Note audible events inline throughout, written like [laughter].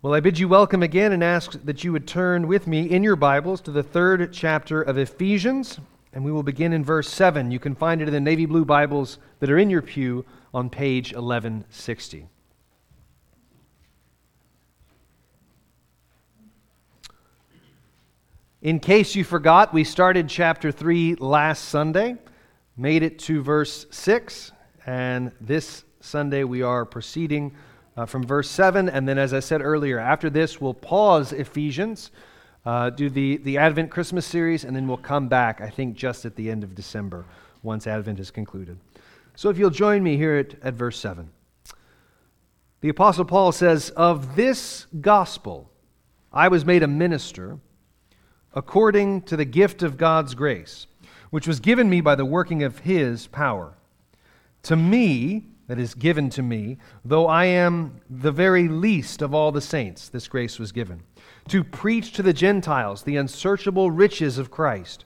Well, I bid you welcome again and ask that you would turn with me in your Bibles to the third chapter of Ephesians, and we will begin in verse 7. You can find it in the navy blue Bibles that are in your pew on page 1160. In case you forgot, we started chapter 3 last Sunday, made it to verse 6, and this Sunday we are proceeding uh, from verse 7. And then, as I said earlier, after this, we'll pause Ephesians, uh, do the, the Advent Christmas series, and then we'll come back, I think, just at the end of December once Advent is concluded. So if you'll join me here at, at verse 7. The Apostle Paul says, Of this gospel I was made a minister according to the gift of God's grace, which was given me by the working of his power. To me, that is given to me, though I am the very least of all the saints, this grace was given, to preach to the Gentiles the unsearchable riches of Christ,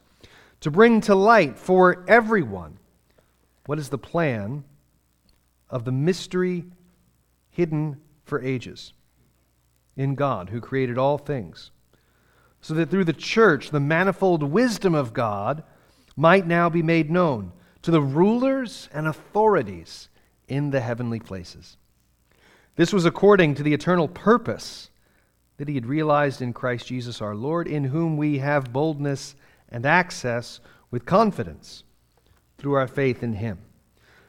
to bring to light for everyone what is the plan of the mystery hidden for ages in God who created all things, so that through the church the manifold wisdom of God might now be made known to the rulers and authorities in the heavenly places. This was according to the eternal purpose that he had realized in Christ Jesus our Lord, in whom we have boldness and access with confidence through our faith in him.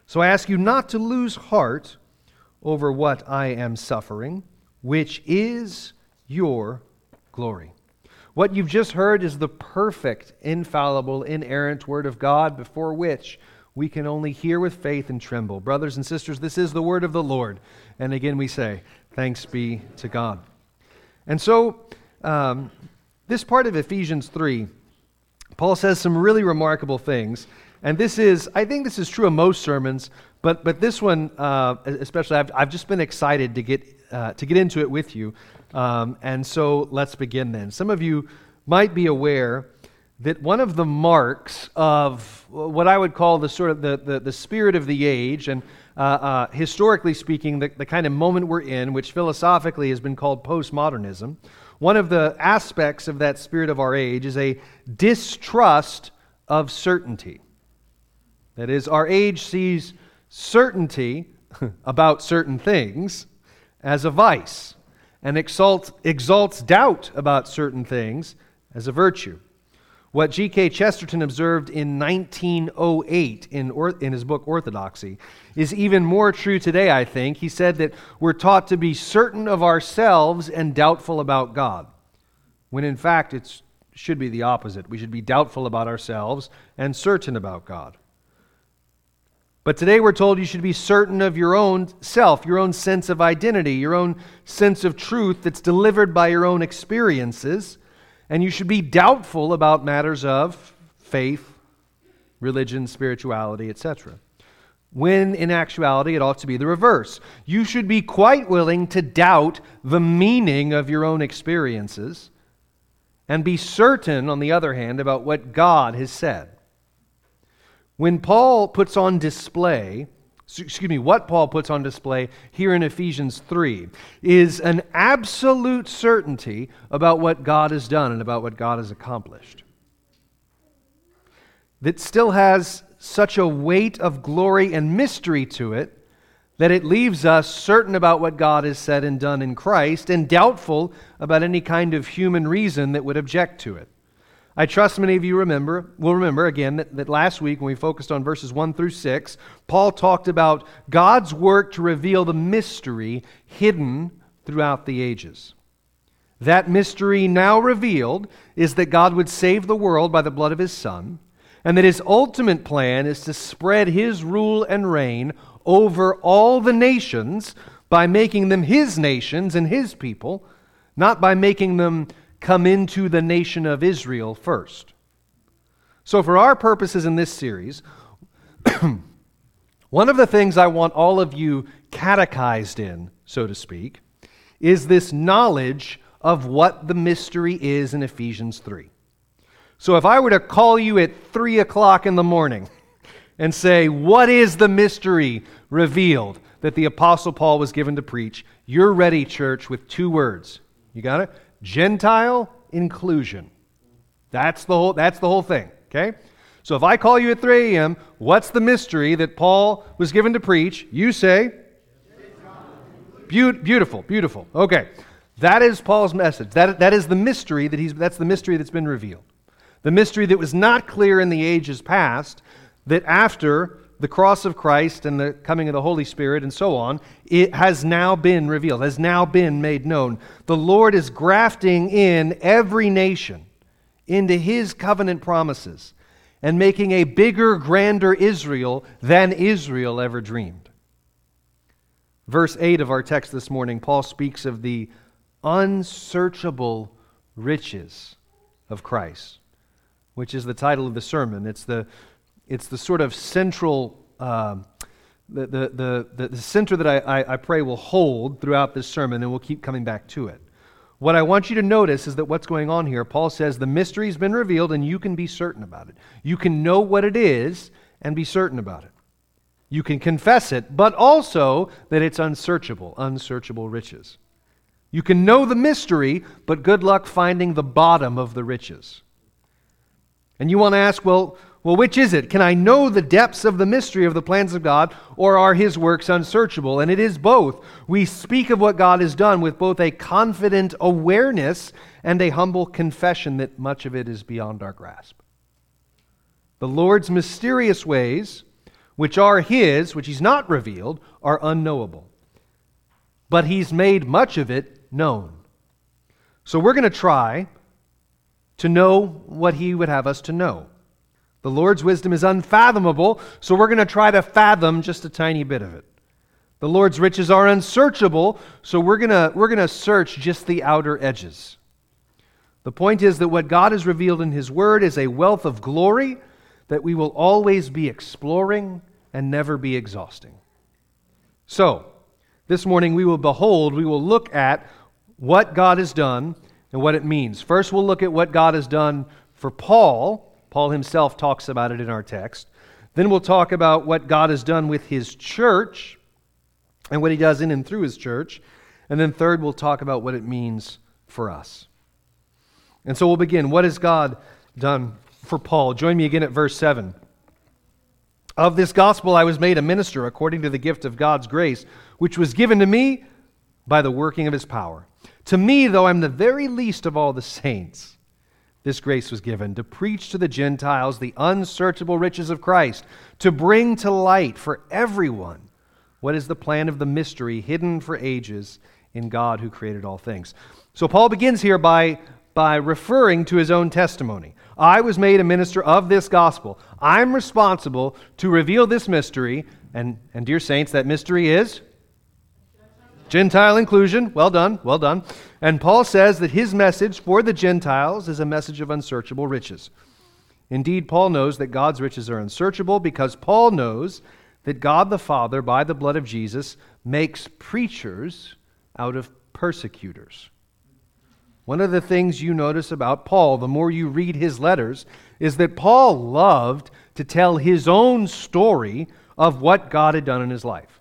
So I ask you not to lose heart over what I am suffering, which is your glory. What you've just heard is the perfect, infallible, inerrant Word of God before which we can only hear with faith and tremble. Brothers and sisters, this is the word of the Lord. And again, we say, Thanks be to God. And so, um, this part of Ephesians 3, Paul says some really remarkable things. And this is, I think this is true of most sermons, but, but this one, uh, especially, I've, I've just been excited to get, uh, to get into it with you. Um, and so let's begin then. Some of you might be aware that one of the marks of what I would call the sort of the, the, the spirit of the age, and uh, uh, historically speaking, the, the kind of moment we're in, which philosophically has been called postmodernism, one of the aspects of that spirit of our age is a distrust of certainty. That is, our age sees certainty [laughs] about certain things as a vice and exalts, exalts doubt about certain things as a virtue. What G.K. Chesterton observed in 1908 in, or, in his book Orthodoxy is even more true today, I think. He said that we're taught to be certain of ourselves and doubtful about God, when in fact it should be the opposite. We should be doubtful about ourselves and certain about God. But today we're told you should be certain of your own self, your own sense of identity, your own sense of truth that's delivered by your own experiences and you should be doubtful about matters of faith, religion, spirituality, etc. When in actuality, it ought to be the reverse. You should be quite willing to doubt the meaning of your own experiences and be certain, on the other hand, about what God has said. When Paul puts on display excuse me, what Paul puts on display here in Ephesians 3 is an absolute certainty about what God has done and about what God has accomplished. That still has such a weight of glory and mystery to it that it leaves us certain about what God has said and done in Christ and doubtful about any kind of human reason that would object to it. I trust many of you remember, will remember again that, that last week when we focused on verses 1 through 6, Paul talked about God's work to reveal the mystery hidden throughout the ages. That mystery now revealed is that God would save the world by the blood of his Son, and that his ultimate plan is to spread his rule and reign over all the nations by making them his nations and his people, not by making them come into the nation of Israel first. So, for our purposes in this series, [clears throat] one of the things I want all of you catechized in, so to speak, is this knowledge of what the mystery is in Ephesians 3. So, if I were to call you at 3 o'clock in the morning and say, What is the mystery revealed that the Apostle Paul was given to preach, you're ready, church, with two words. You got it? Gentile inclusion. That's the whole, that's the whole thing, okay? So if I call you at 3 a.m., what's the mystery that Paul was given to preach? You say, Be- beautiful, beautiful. Okay. That is Paul's message. That, that is the mystery that he's, that's the mystery that's been revealed. The mystery that was not clear in the ages past, that after the cross of Christ and the coming of the Holy Spirit and so on, it has now been revealed, has now been made known. The Lord is grafting in every nation into his covenant promises and making a bigger, grander Israel than Israel ever dreamed. Verse 8 of our text this morning, Paul speaks of the unsearchable riches of Christ, which is the title of the sermon. It's the, it's the sort of central, uh, the, the, the, the, center that I, I, I pray will hold throughout this sermon, and we'll keep coming back to it. What I want you to notice is that what's going on here, Paul says the mystery's been revealed and you can be certain about it. You can know what it is and be certain about it. You can confess it, but also that it's unsearchable, unsearchable riches. You can know the mystery, but good luck finding the bottom of the riches. And you want to ask, well, well, which is it? Can I know the depths of the mystery of the plans of God, or are his works unsearchable? And it is both. We speak of what God has done with both a confident awareness and a humble confession that much of it is beyond our grasp. The Lord's mysterious ways, which are his, which he's not revealed, are unknowable. But he's made much of it known. So we're going to try to know what he would have us to know. The Lord's wisdom is unfathomable, so we're going to try to fathom just a tiny bit of it. The Lord's riches are unsearchable, so we're going to, we're to search just the outer edges. The point is that what God has revealed in His Word is a wealth of glory that we will always be exploring and never be exhausting. So, this morning we will behold, we will look at what God has done and what it means. First, we'll look at what God has done for Paul. Paul himself talks about it in our text. Then we'll talk about what God has done with his church and what he does in and through his church. And then, third, we'll talk about what it means for us. And so we'll begin. What has God done for Paul? Join me again at verse 7. Of this gospel I was made a minister according to the gift of God's grace, which was given to me by the working of his power. To me, though I'm the very least of all the saints, this grace was given to preach to the Gentiles the unsearchable riches of Christ, to bring to light for everyone what is the plan of the mystery hidden for ages in God who created all things. So Paul begins here by, by referring to his own testimony. I was made a minister of this gospel. I'm responsible to reveal this mystery. And, and dear saints, that mystery is Gentile inclusion, well done, well done. And Paul says that his message for the Gentiles is a message of unsearchable riches. Indeed, Paul knows that God's riches are unsearchable because Paul knows that God the Father, by the blood of Jesus, makes preachers out of persecutors. One of the things you notice about Paul, the more you read his letters, is that Paul loved to tell his own story of what God had done in his life.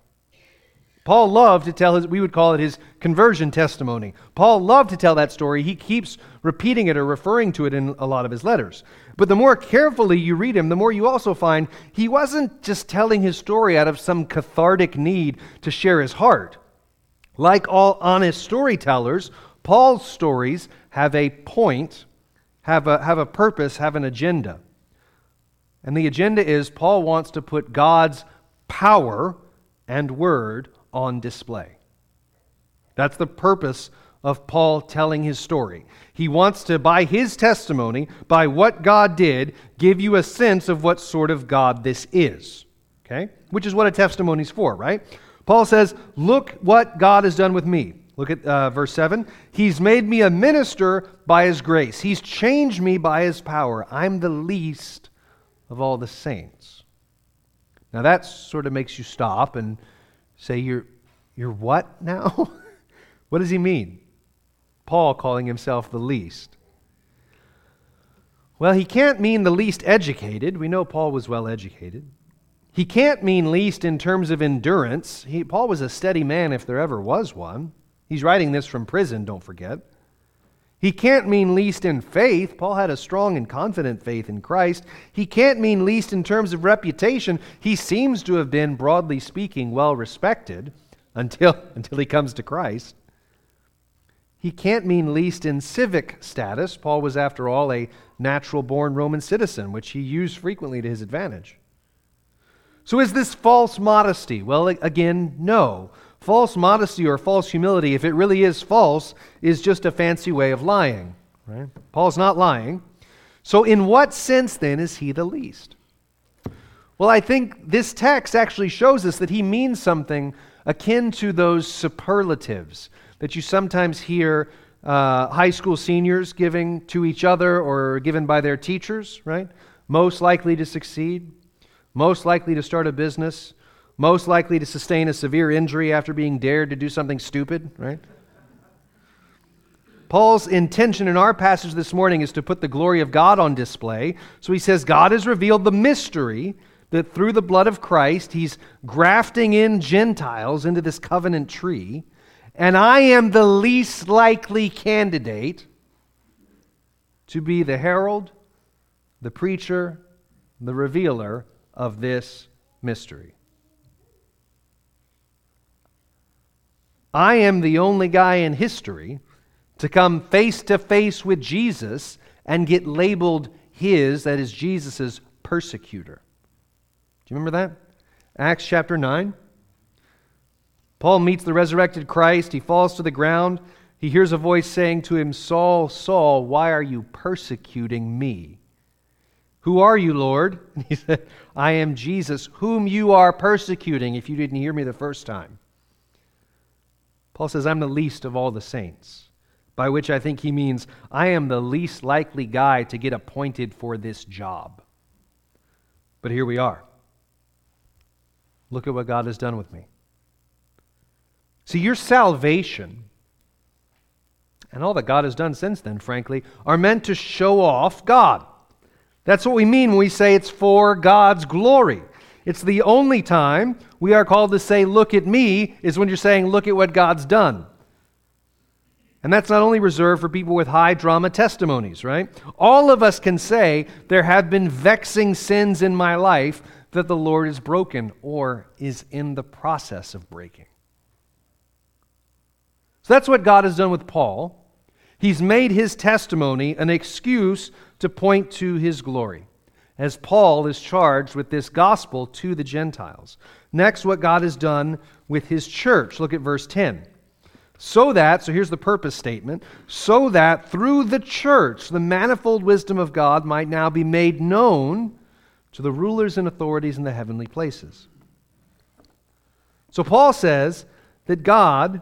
Paul loved to tell his, we would call it his conversion testimony. Paul loved to tell that story. He keeps repeating it or referring to it in a lot of his letters. But the more carefully you read him, the more you also find he wasn't just telling his story out of some cathartic need to share his heart. Like all honest storytellers, Paul's stories have a point, have a, have a purpose, have an agenda. And the agenda is Paul wants to put God's power and word on display. That's the purpose of Paul telling his story. He wants to, by his testimony, by what God did, give you a sense of what sort of God this is. Okay? Which is what a testimony is for, right? Paul says, Look what God has done with me. Look at uh, verse 7. He's made me a minister by his grace, he's changed me by his power. I'm the least of all the saints. Now that sort of makes you stop and say, You're, you're what now? [laughs] what does he mean? Paul calling himself the least. Well, he can't mean the least educated. We know Paul was well educated. He can't mean least in terms of endurance. He, Paul was a steady man if there ever was one. He's writing this from prison, don't forget. He can't mean least in faith. Paul had a strong and confident faith in Christ. He can't mean least in terms of reputation. He seems to have been, broadly speaking, well respected until, [laughs] until he comes to Christ. He can't mean least in civic status. Paul was, after all, a natural born Roman citizen, which he used frequently to his advantage. So, is this false modesty? Well, again, no. False modesty or false humility, if it really is false, is just a fancy way of lying. Right? Paul's not lying. So, in what sense then is he the least? Well, I think this text actually shows us that he means something akin to those superlatives that you sometimes hear uh, high school seniors giving to each other or given by their teachers, right? Most likely to succeed, most likely to start a business, most likely to sustain a severe injury after being dared to do something stupid, right? Paul's intention in our passage this morning is to put the glory of God on display. So he says, God has revealed the mystery that through the blood of Christ, he's grafting in Gentiles into this covenant tree, and I am the least likely candidate to be the herald, the preacher, the revealer of this mystery. I am the only guy in history to come face to face with Jesus and get labeled his, that is, Jesus' persecutor. Do you remember that? Acts chapter 9. Paul meets the resurrected Christ. He falls to the ground. He hears a voice saying to him, Saul, Saul, why are you persecuting me? Who are you, Lord? [laughs] he said, I am Jesus, whom you are persecuting, if you didn't hear me the first time. Paul says, I'm the least of all the saints, by which I think he means I am the least likely guy to get appointed for this job. But here we are. Look at what God has done with me. See, your salvation and all that God has done since then, frankly, are meant to show off God. That's what we mean when we say it's for God's glory. It's the only time we are called to say, Look at me, is when you're saying, Look at what God's done. And that's not only reserved for people with high drama testimonies, right? All of us can say, There have been vexing sins in my life that the Lord is broken or is in the process of breaking. So that's what God has done with Paul. He's made his testimony an excuse to point to his glory as Paul is charged with this gospel to the Gentiles. Next, what God has done with his church. Look at verse 10. So that, so here's the purpose statement, so that through the church the manifold wisdom of God might now be made known to the rulers and authorities in the heavenly places. So Paul says that God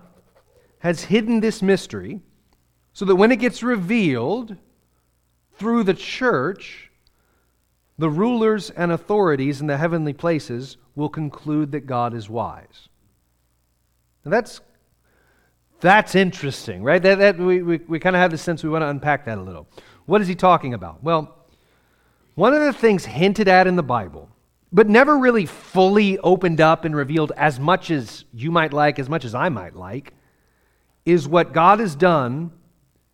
has hidden this mystery so that when it gets revealed through the church, the rulers and authorities in the heavenly places will conclude that God is wise. Now that's, that's interesting, right? That, that, we we, we kind of have the sense we want to unpack that a little. What is he talking about? Well, one of the things hinted at in the Bible, but never really fully opened up and revealed as much as you might like, as much as I might like, is what God has done,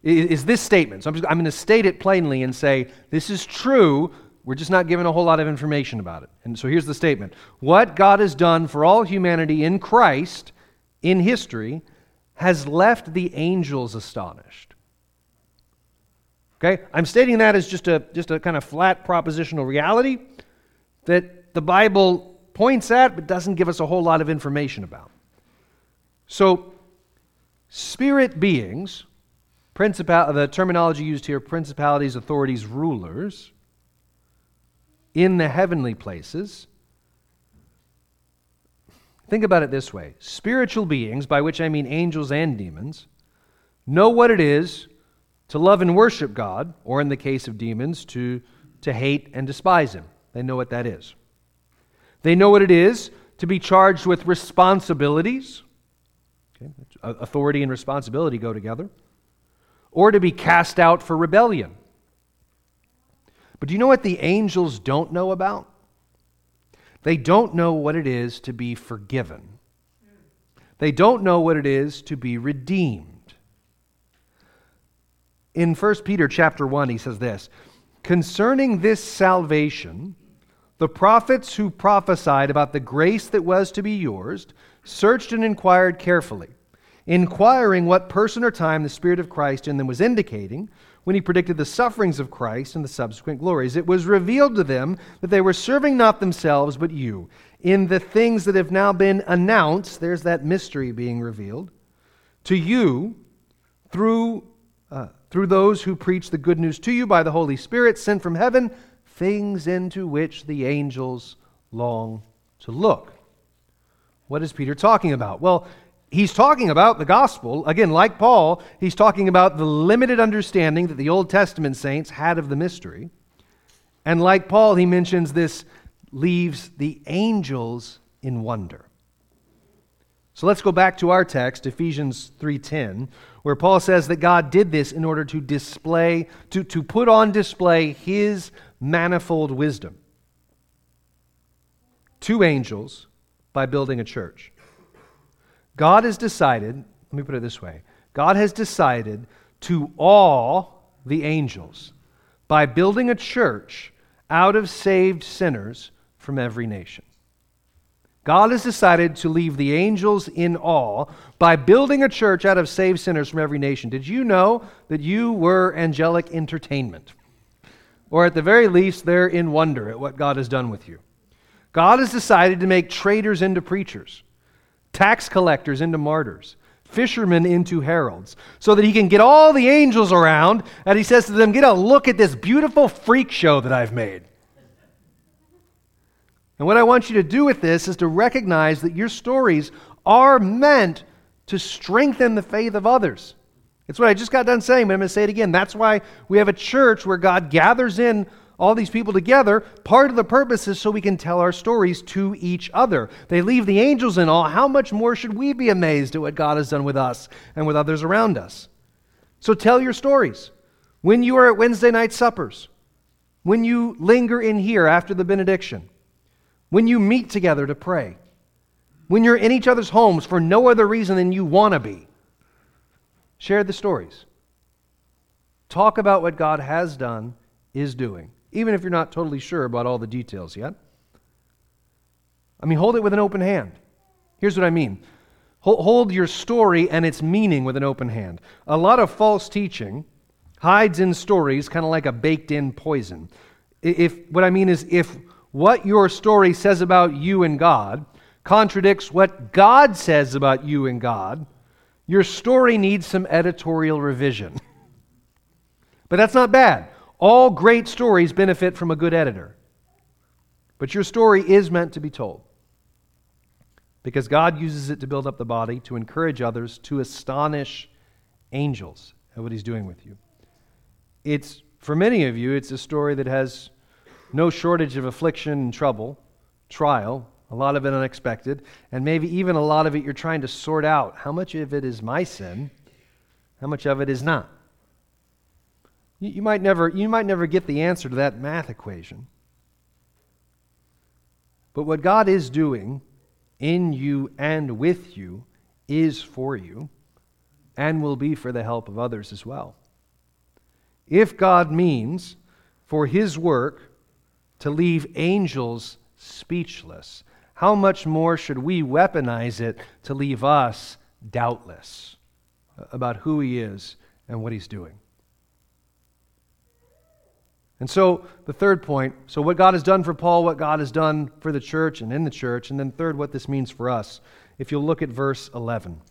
is this statement. So I'm, just, I'm going to state it plainly and say, this is true we're just not given a whole lot of information about it. And so here's the statement What God has done for all humanity in Christ in history has left the angels astonished. Okay? I'm stating that as just a, just a kind of flat propositional reality that the Bible points at but doesn't give us a whole lot of information about. So, spirit beings, principal, the terminology used here, principalities, authorities, rulers, in the heavenly places. Think about it this way spiritual beings, by which I mean angels and demons, know what it is to love and worship God, or in the case of demons, to, to hate and despise Him. They know what that is. They know what it is to be charged with responsibilities. Okay. Uh, authority and responsibility go together. Or to be cast out for rebellion. But do you know what the angels don't know about? They don't know what it is to be forgiven. They don't know what it is to be redeemed. In 1 Peter chapter 1 he says this, concerning this salvation the prophets who prophesied about the grace that was to be yours searched and inquired carefully, inquiring what person or time the Spirit of Christ in them was indicating when he predicted the sufferings of Christ and the subsequent glories. It was revealed to them that they were serving not themselves, but you, in the things that have now been announced. There's that mystery being revealed to you through, uh, through those who preach the good news to you by the Holy Spirit sent from heaven things into which the angels long to look. What is Peter talking about? Well, he's talking about the gospel. Again, like Paul, he's talking about the limited understanding that the Old Testament saints had of the mystery. And like Paul, he mentions this leaves the angels in wonder. So let's go back to our text, Ephesians 3:10, where Paul says that God did this in order to display to, to put on display his manifold wisdom. To angels by building a church. God has decided, let me put it this way God has decided to awe the angels by building a church out of saved sinners from every nation. God has decided to leave the angels in awe by building a church out of saved sinners from every nation. Did you know that you were angelic entertainment? or at the very least, they're in wonder at what God has done with you. God has decided to make traitors into preachers, tax collectors into martyrs, fishermen into heralds, so that he can get all the angels around and he says to them, Get a look at this beautiful freak show that I've made. And what I want you to do with this is to recognize that your stories are meant to strengthen the faith of others. It's what I just got done saying, but I'm going to say it again. That's why we have a church where God gathers in all these people together. Part of the purpose is so we can tell our stories to each other. They leave the angels in awe. How much more should we be amazed at what God has done with us and with others around us? So tell your stories. When you are at Wednesday night suppers, when you linger in here after the benediction, when you meet together to pray, when you're in each other's homes for no other reason than you want to be Share the stories. Talk about what God has done, is doing, even if you're not totally sure about all the details yet. I mean, hold it with an open hand. Here's what I mean hold your story and its meaning with an open hand. A lot of false teaching hides in stories kind of like a baked in poison. If what I mean is if what your story says about you and God contradicts what God says about you and God, your story needs some editorial revision. [laughs] But that's not bad. All great stories benefit from a good editor. But your story is meant to be told. Because God uses it to build up the body, to encourage others, to astonish angels at what He's doing with you. It's, for many of you, it's a story that has no shortage of affliction and trouble, trial, a lot of it unexpected, and maybe even a lot of it you're trying to sort out. How much of it is my sin? How much of it is not? You, you, might, never, you might never get the answer to that math equation. But what God is doing in you and with you is for you and will be for the help of others as well. If God means for his work to leave angels speechless, how much more should we weaponize it to leave us doubtless about who He is and what He's doing? And so, the third point so, what God has done for Paul, what God has done for the church and in the church, and then, third, what this means for us. If you'll look at verse 11.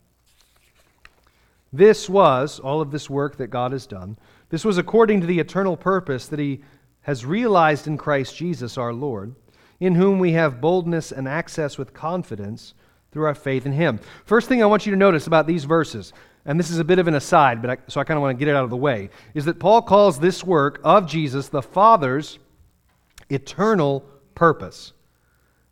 This was, all of this work that God has done, this was according to the eternal purpose that He has realized in Christ Jesus our Lord in whom we have boldness and access with confidence through our faith in him. First thing I want you to notice about these verses, and this is a bit of an aside, but I, so I kind of want to get it out of the way, is that Paul calls this work of Jesus the Father's eternal purpose.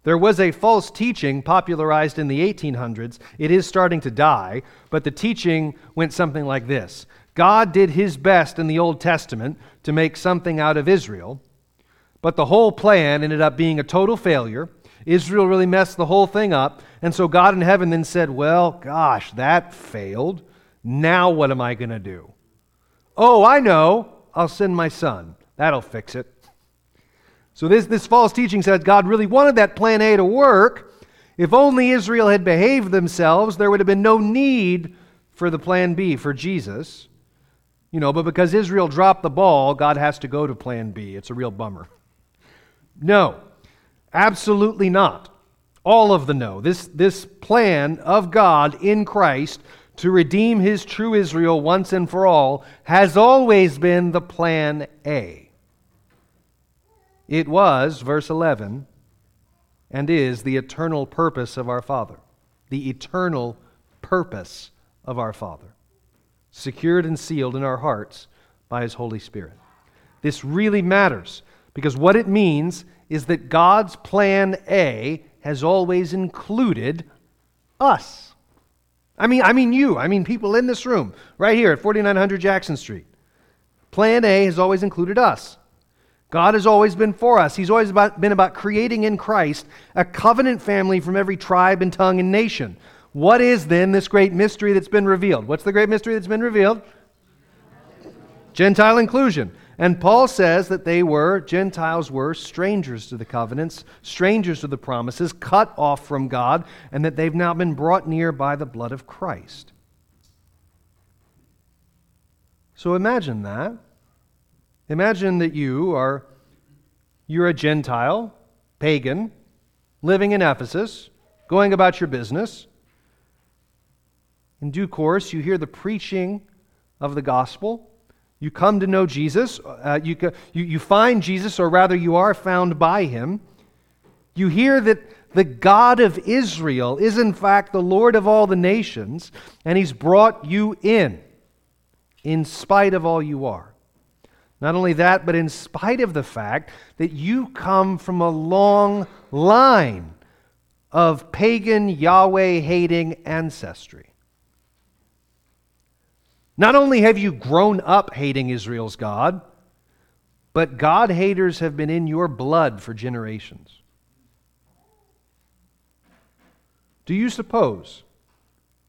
There was a false teaching popularized in the 1800s. It is starting to die, but the teaching went something like this God did his best in the Old Testament to make something out of Israel. But the whole plan ended up being a total failure. Israel really messed the whole thing up. And so God in heaven then said, Well, gosh, that failed. Now what am I going to do? Oh, I know. I'll send my son. That'll fix it. So this, this false teaching says God really wanted that plan A to work. If only Israel had behaved themselves, there would have been no need for the plan B for Jesus. You know, but because Israel dropped the ball, God has to go to plan B. It's a real bummer. No, absolutely not. All of the no. This, this plan of God in Christ to redeem his true Israel once and for all has always been the plan A. It was, verse 11, and is the eternal purpose of our Father. The eternal purpose of our Father, secured and sealed in our hearts by His Holy Spirit. This really matters because what it means is that God's plan A has always included us. I mean, I mean you. I mean people in this room, right here at 4900 Jackson Street. Plan A has always included us. God has always been for us. He's always about, been about creating in Christ a covenant family from every tribe and tongue and nation. What is then this great mystery that's been revealed? What's the great mystery that's been revealed? Gentile inclusion. And Paul says that they were, Gentiles were, strangers to the covenants, strangers to the promises, cut off from God, and that they've now been brought near by the blood of Christ. So imagine that. Imagine that you are you're a Gentile, pagan, living in Ephesus, going about your business. In due course, you hear the preaching of the gospel. You come to know Jesus. Uh, you, you, you find Jesus, or rather, you are found by him. You hear that the God of Israel is, in fact, the Lord of all the nations, and he's brought you in, in spite of all you are. Not only that, but in spite of the fact that you come from a long line of pagan, Yahweh hating ancestry. Not only have you grown up hating Israel's God, but God haters have been in your blood for generations. Do you suppose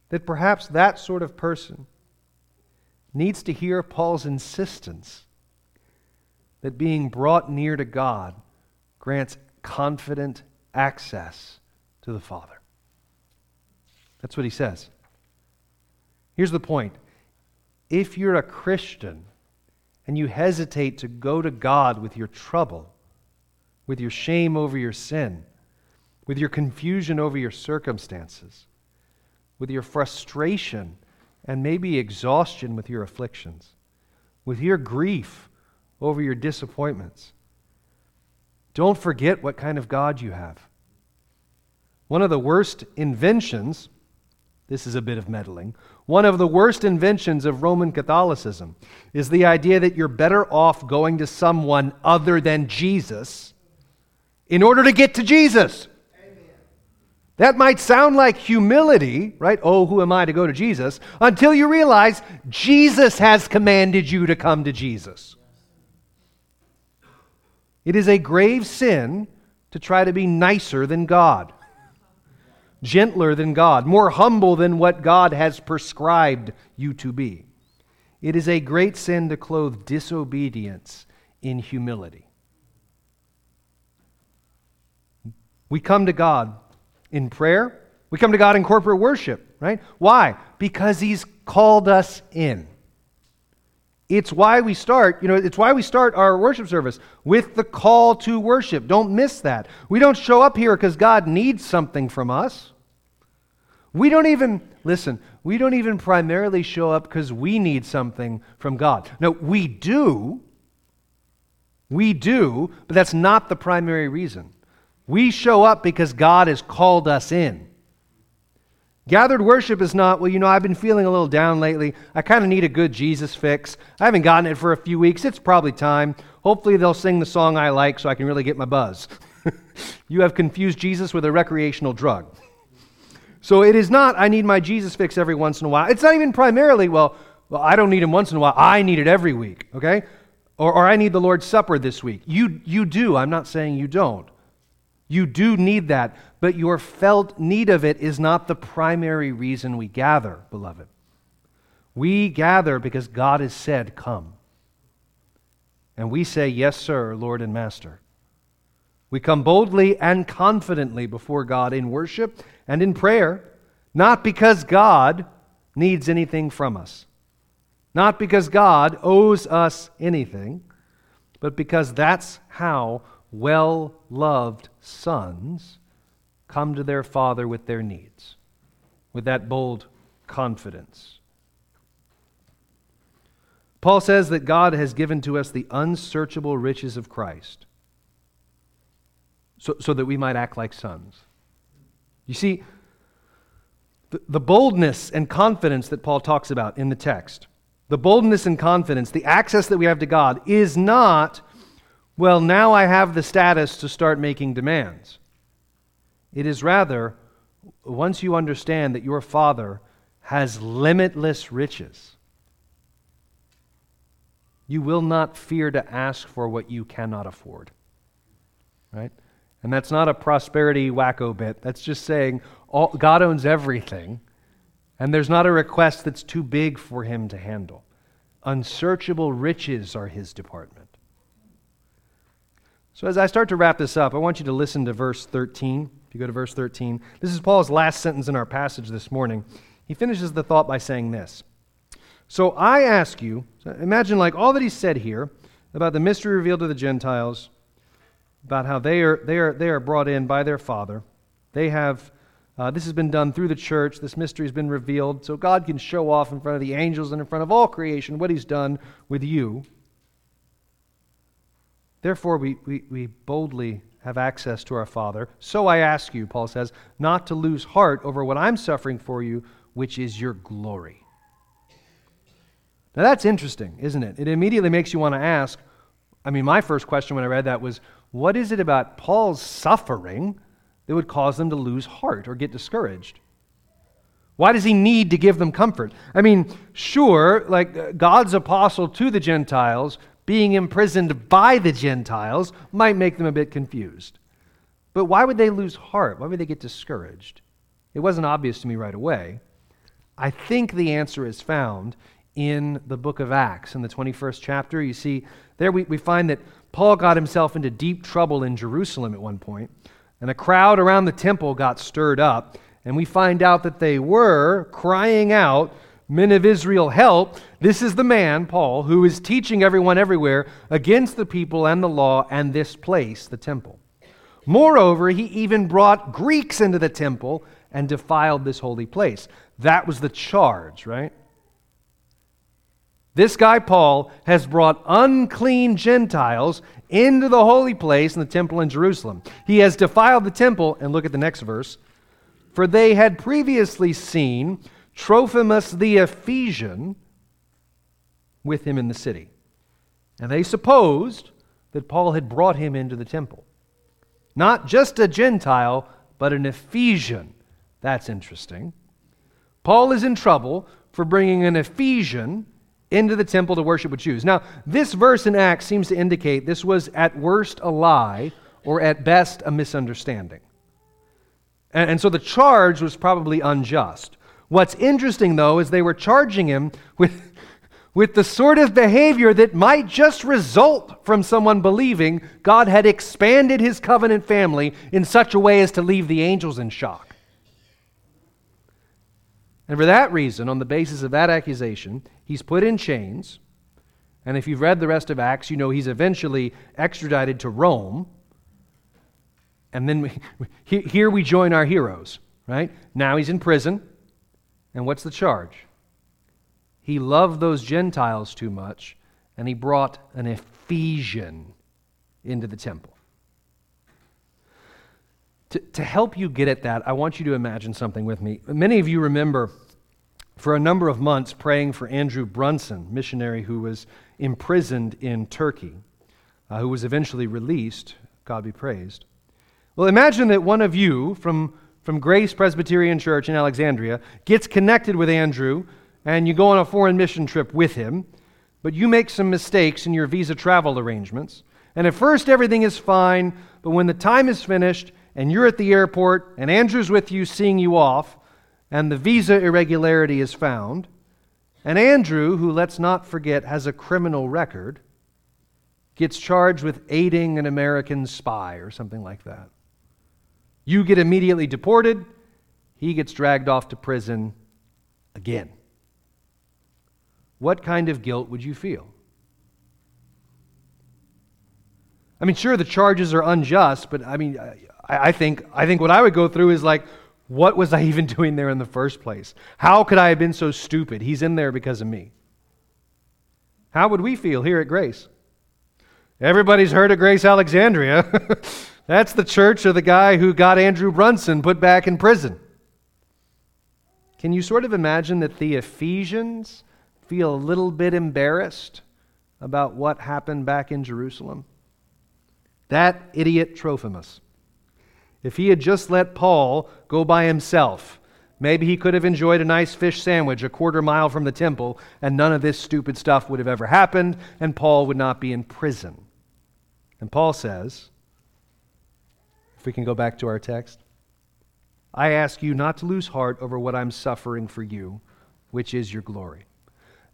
that perhaps that sort of person needs to hear Paul's insistence that being brought near to God grants confident access to the Father. That's what he says. Here's the point if you're a Christian and you hesitate to go to God with your trouble, with your shame over your sin, with your confusion over your circumstances, with your frustration and maybe exhaustion with your afflictions, with your grief over your disappointments. Don't forget what kind of God you have. One of the worst inventions, this is a bit of meddling, one of the worst inventions of Roman Catholicism is the idea that you're better off going to someone other than Jesus in order to get to Jesus. Amen. That might sound like humility, right? Oh, who am I to go to Jesus? Until you realize Jesus has commanded you to come to Jesus. It is a grave sin to try to be nicer than God, gentler than God, more humble than what God has prescribed you to be. It is a great sin to clothe disobedience in humility. We come to God in prayer. We come to God in corporate worship, right? Why? Because He's called us in. It's why we start, you know, it's why we start our worship service with the call to worship. Don't miss that. We don't show up here because God needs something from us. We don't even, listen, we don't even primarily show up because we need something from God. No, we do. We do, but that's not the primary reason. We show up because God has called us in. Gathered worship is not, well, you know, I've been feeling a little down lately. I kind of need a good Jesus fix. I haven't gotten it for a few weeks. It's probably time. Hopefully, they'll sing the song I like so I can really get my buzz. [laughs] you have confused Jesus with a recreational drug. So it is not, I need my Jesus fix every once in a while. It's not even primarily, well, well I don't need him once in a while. I need it every week, okay? Or, or I need the Lord's Supper this week. You, you do. I'm not saying you don't. You do need that, but your felt need of it is not the primary reason we gather, beloved. We gather because God has said, Come. And we say, Yes, sir, Lord and Master. We come boldly and confidently before God in worship and in prayer, not because God needs anything from us, not because God owes us anything, but because that's how well loved sons come to their father with their needs, with that bold confidence. Paul says that God has given to us the unsearchable riches of Christ so, so that we might act like sons. You see, the, the boldness and confidence that Paul talks about in the text, the boldness and confidence, the access that we have to God, is not well, now I have the status to start making demands. It is rather, once you understand that your Father has limitless riches, you will not fear to ask for what you cannot afford. Right? And that's not a prosperity wacko bit. That's just saying all, God owns everything, and there's not a request that's too big for him to handle. Unsearchable riches are his department. So, as I start to wrap this up, I want you to listen to verse 13. If you go to verse 13, this is Paul's last sentence in our passage this morning. He finishes the thought by saying this So, I ask you, imagine like all that he said here about the mystery revealed to the Gentiles, about how they are, they are, they are brought in by their Father. They have, uh, this has been done through the church. This mystery has been revealed. So, God can show off in front of the angels and in front of all creation what he's done with you. Therefore, we, we, we boldly have access to our Father. So I ask you, Paul says, not to lose heart over what I'm suffering for you, which is your glory. Now that's interesting, isn't it? It immediately makes you want to ask. I mean, my first question when I read that was, what is it about Paul's suffering that would cause them to lose heart or get discouraged? Why does he need to give them comfort? I mean, sure, like uh, God's apostle to the Gentiles being imprisoned by the Gentiles might make them a bit confused. But why would they lose heart? Why would they get discouraged? It wasn't obvious to me right away. I think the answer is found in the book of Acts, in the 21st chapter. You see, there we, we find that Paul got himself into deep trouble in Jerusalem at one point, and a crowd around the temple got stirred up, and we find out that they were crying out Men of Israel, help. This is the man, Paul, who is teaching everyone everywhere against the people and the law and this place, the temple. Moreover, he even brought Greeks into the temple and defiled this holy place. That was the charge, right? This guy, Paul, has brought unclean Gentiles into the holy place in the temple in Jerusalem. He has defiled the temple, and look at the next verse. For they had previously seen Trophimus the Ephesian with him in the city. And they supposed that Paul had brought him into the temple. Not just a Gentile, but an Ephesian. That's interesting. Paul is in trouble for bringing an Ephesian into the temple to worship with Jews. Now, this verse in Acts seems to indicate this was at worst a lie or at best a misunderstanding. And, and so the charge was probably unjust. What's interesting, though, is they were charging him with, [laughs] with the sort of behavior that might just result from someone believing God had expanded his covenant family in such a way as to leave the angels in shock. And for that reason, on the basis of that accusation, he's put in chains. And if you've read the rest of Acts, you know he's eventually extradited to Rome. And then we, [laughs] here we join our heroes, right? Now he's in prison. And what's the charge? He loved those Gentiles too much, and he brought an Ephesian into the temple. To, to help you get at that, I want you to imagine something with me. Many of you remember for a number of months praying for Andrew Brunson, missionary who was imprisoned in Turkey, uh, who was eventually released. God be praised. Well, imagine that one of you from from Grace Presbyterian Church in Alexandria gets connected with Andrew, and you go on a foreign mission trip with him, but you make some mistakes in your visa travel arrangements. And at first, everything is fine, But when the time is finished and you're at the airport and Andrew's with you seeing you off, and the visa irregularity is found, and Andrew, who let's not forget has a criminal record, gets charged with aiding an American spy or something like that. You get immediately deported, he gets dragged off to prison again. What kind of guilt would you feel? I mean, sure, the charges are unjust, but I mean, I, I, think, I think what I would go through is like, what was I even [laughs] doing there in the first place? How could I have been so stupid? He's in there because of me. How would we feel here at Grace? Everybody's heard of Grace Alexandria. [laughs] That's the church of the guy who got Andrew Brunson put back in prison. Can you sort of imagine that the Ephesians feel a little bit embarrassed about what happened back in Jerusalem? That idiot Trophimus. If he had just let Paul go by himself, maybe he could have enjoyed a nice fish sandwich a quarter mile from the temple, and none of this stupid stuff would have ever happened, and Paul would not be in prison. And Paul says, if we can go back to our text, I ask you not to lose heart over what I'm suffering for you, which is your glory.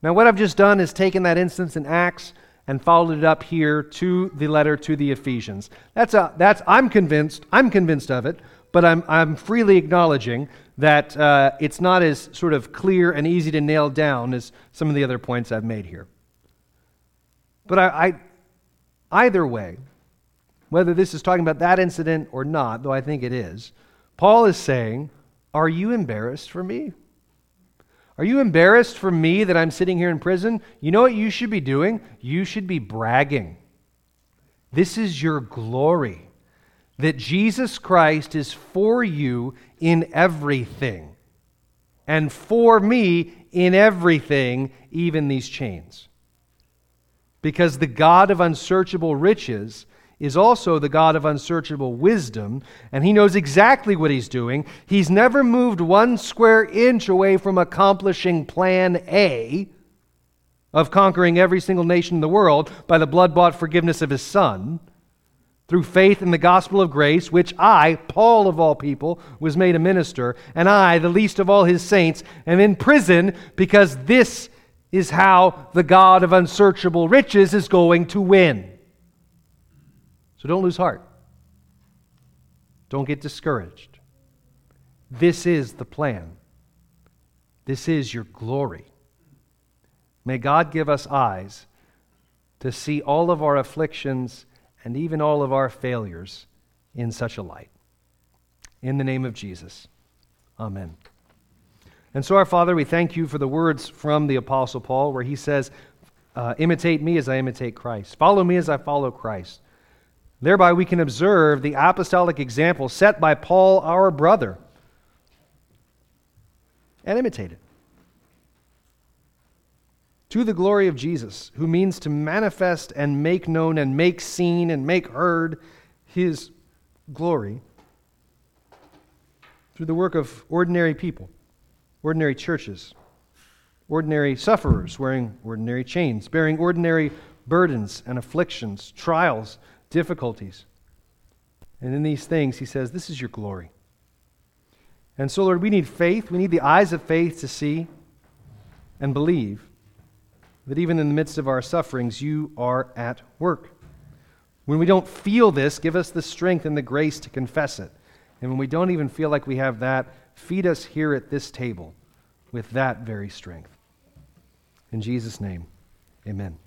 Now, what I've just done is taken that instance in Acts and followed it up here to the letter to the Ephesians. That's, a, that's I'm convinced, I'm convinced of it, but I'm, I'm freely acknowledging that uh, it's not as sort of clear and easy to nail down as some of the other points I've made here. But I, I either way, whether this is talking about that incident or not, though I think it is, Paul is saying, Are you embarrassed for me? Are you embarrassed for me that I'm sitting here in prison? You know what you should be doing? You should be bragging. This is your glory that Jesus Christ is for you in everything, and for me in everything, even these chains. Because the God of unsearchable riches is also the God of unsearchable wisdom, and he knows exactly what he's doing. He's never moved one square inch away from accomplishing plan A of conquering every single nation in the world by the blood bought forgiveness of his Son through faith in the gospel of grace, which I, Paul of all people, was made a minister, and I, the least of all his saints, am in prison because this is how the God of unsearchable riches is going to win. So don't lose heart. Don't get discouraged. This is the plan. This is your glory. May God give us eyes to see all of our afflictions and even all of our failures in such a light. In the name of Jesus, amen. And so, our Father, we thank you for the words from the Apostle Paul where he says, uh, Imitate me as I imitate Christ, follow me as I follow Christ. Thereby, we can observe the apostolic example set by Paul, our brother, and imitate it. To the glory of Jesus, who means to manifest and make known and make seen and make heard his glory through the work of ordinary people, ordinary churches, ordinary sufferers wearing ordinary chains, bearing ordinary burdens and afflictions, trials difficulties. And in these things, he says, This is your glory. And so, Lord, we need faith. We need the eyes of faith to see and believe that even in the midst of our sufferings, you are at work. When we don't feel this, give us the strength and the grace to confess it. And when we don't even feel like we have that, feed us here at this table with that very strength. In Jesus' name, amen.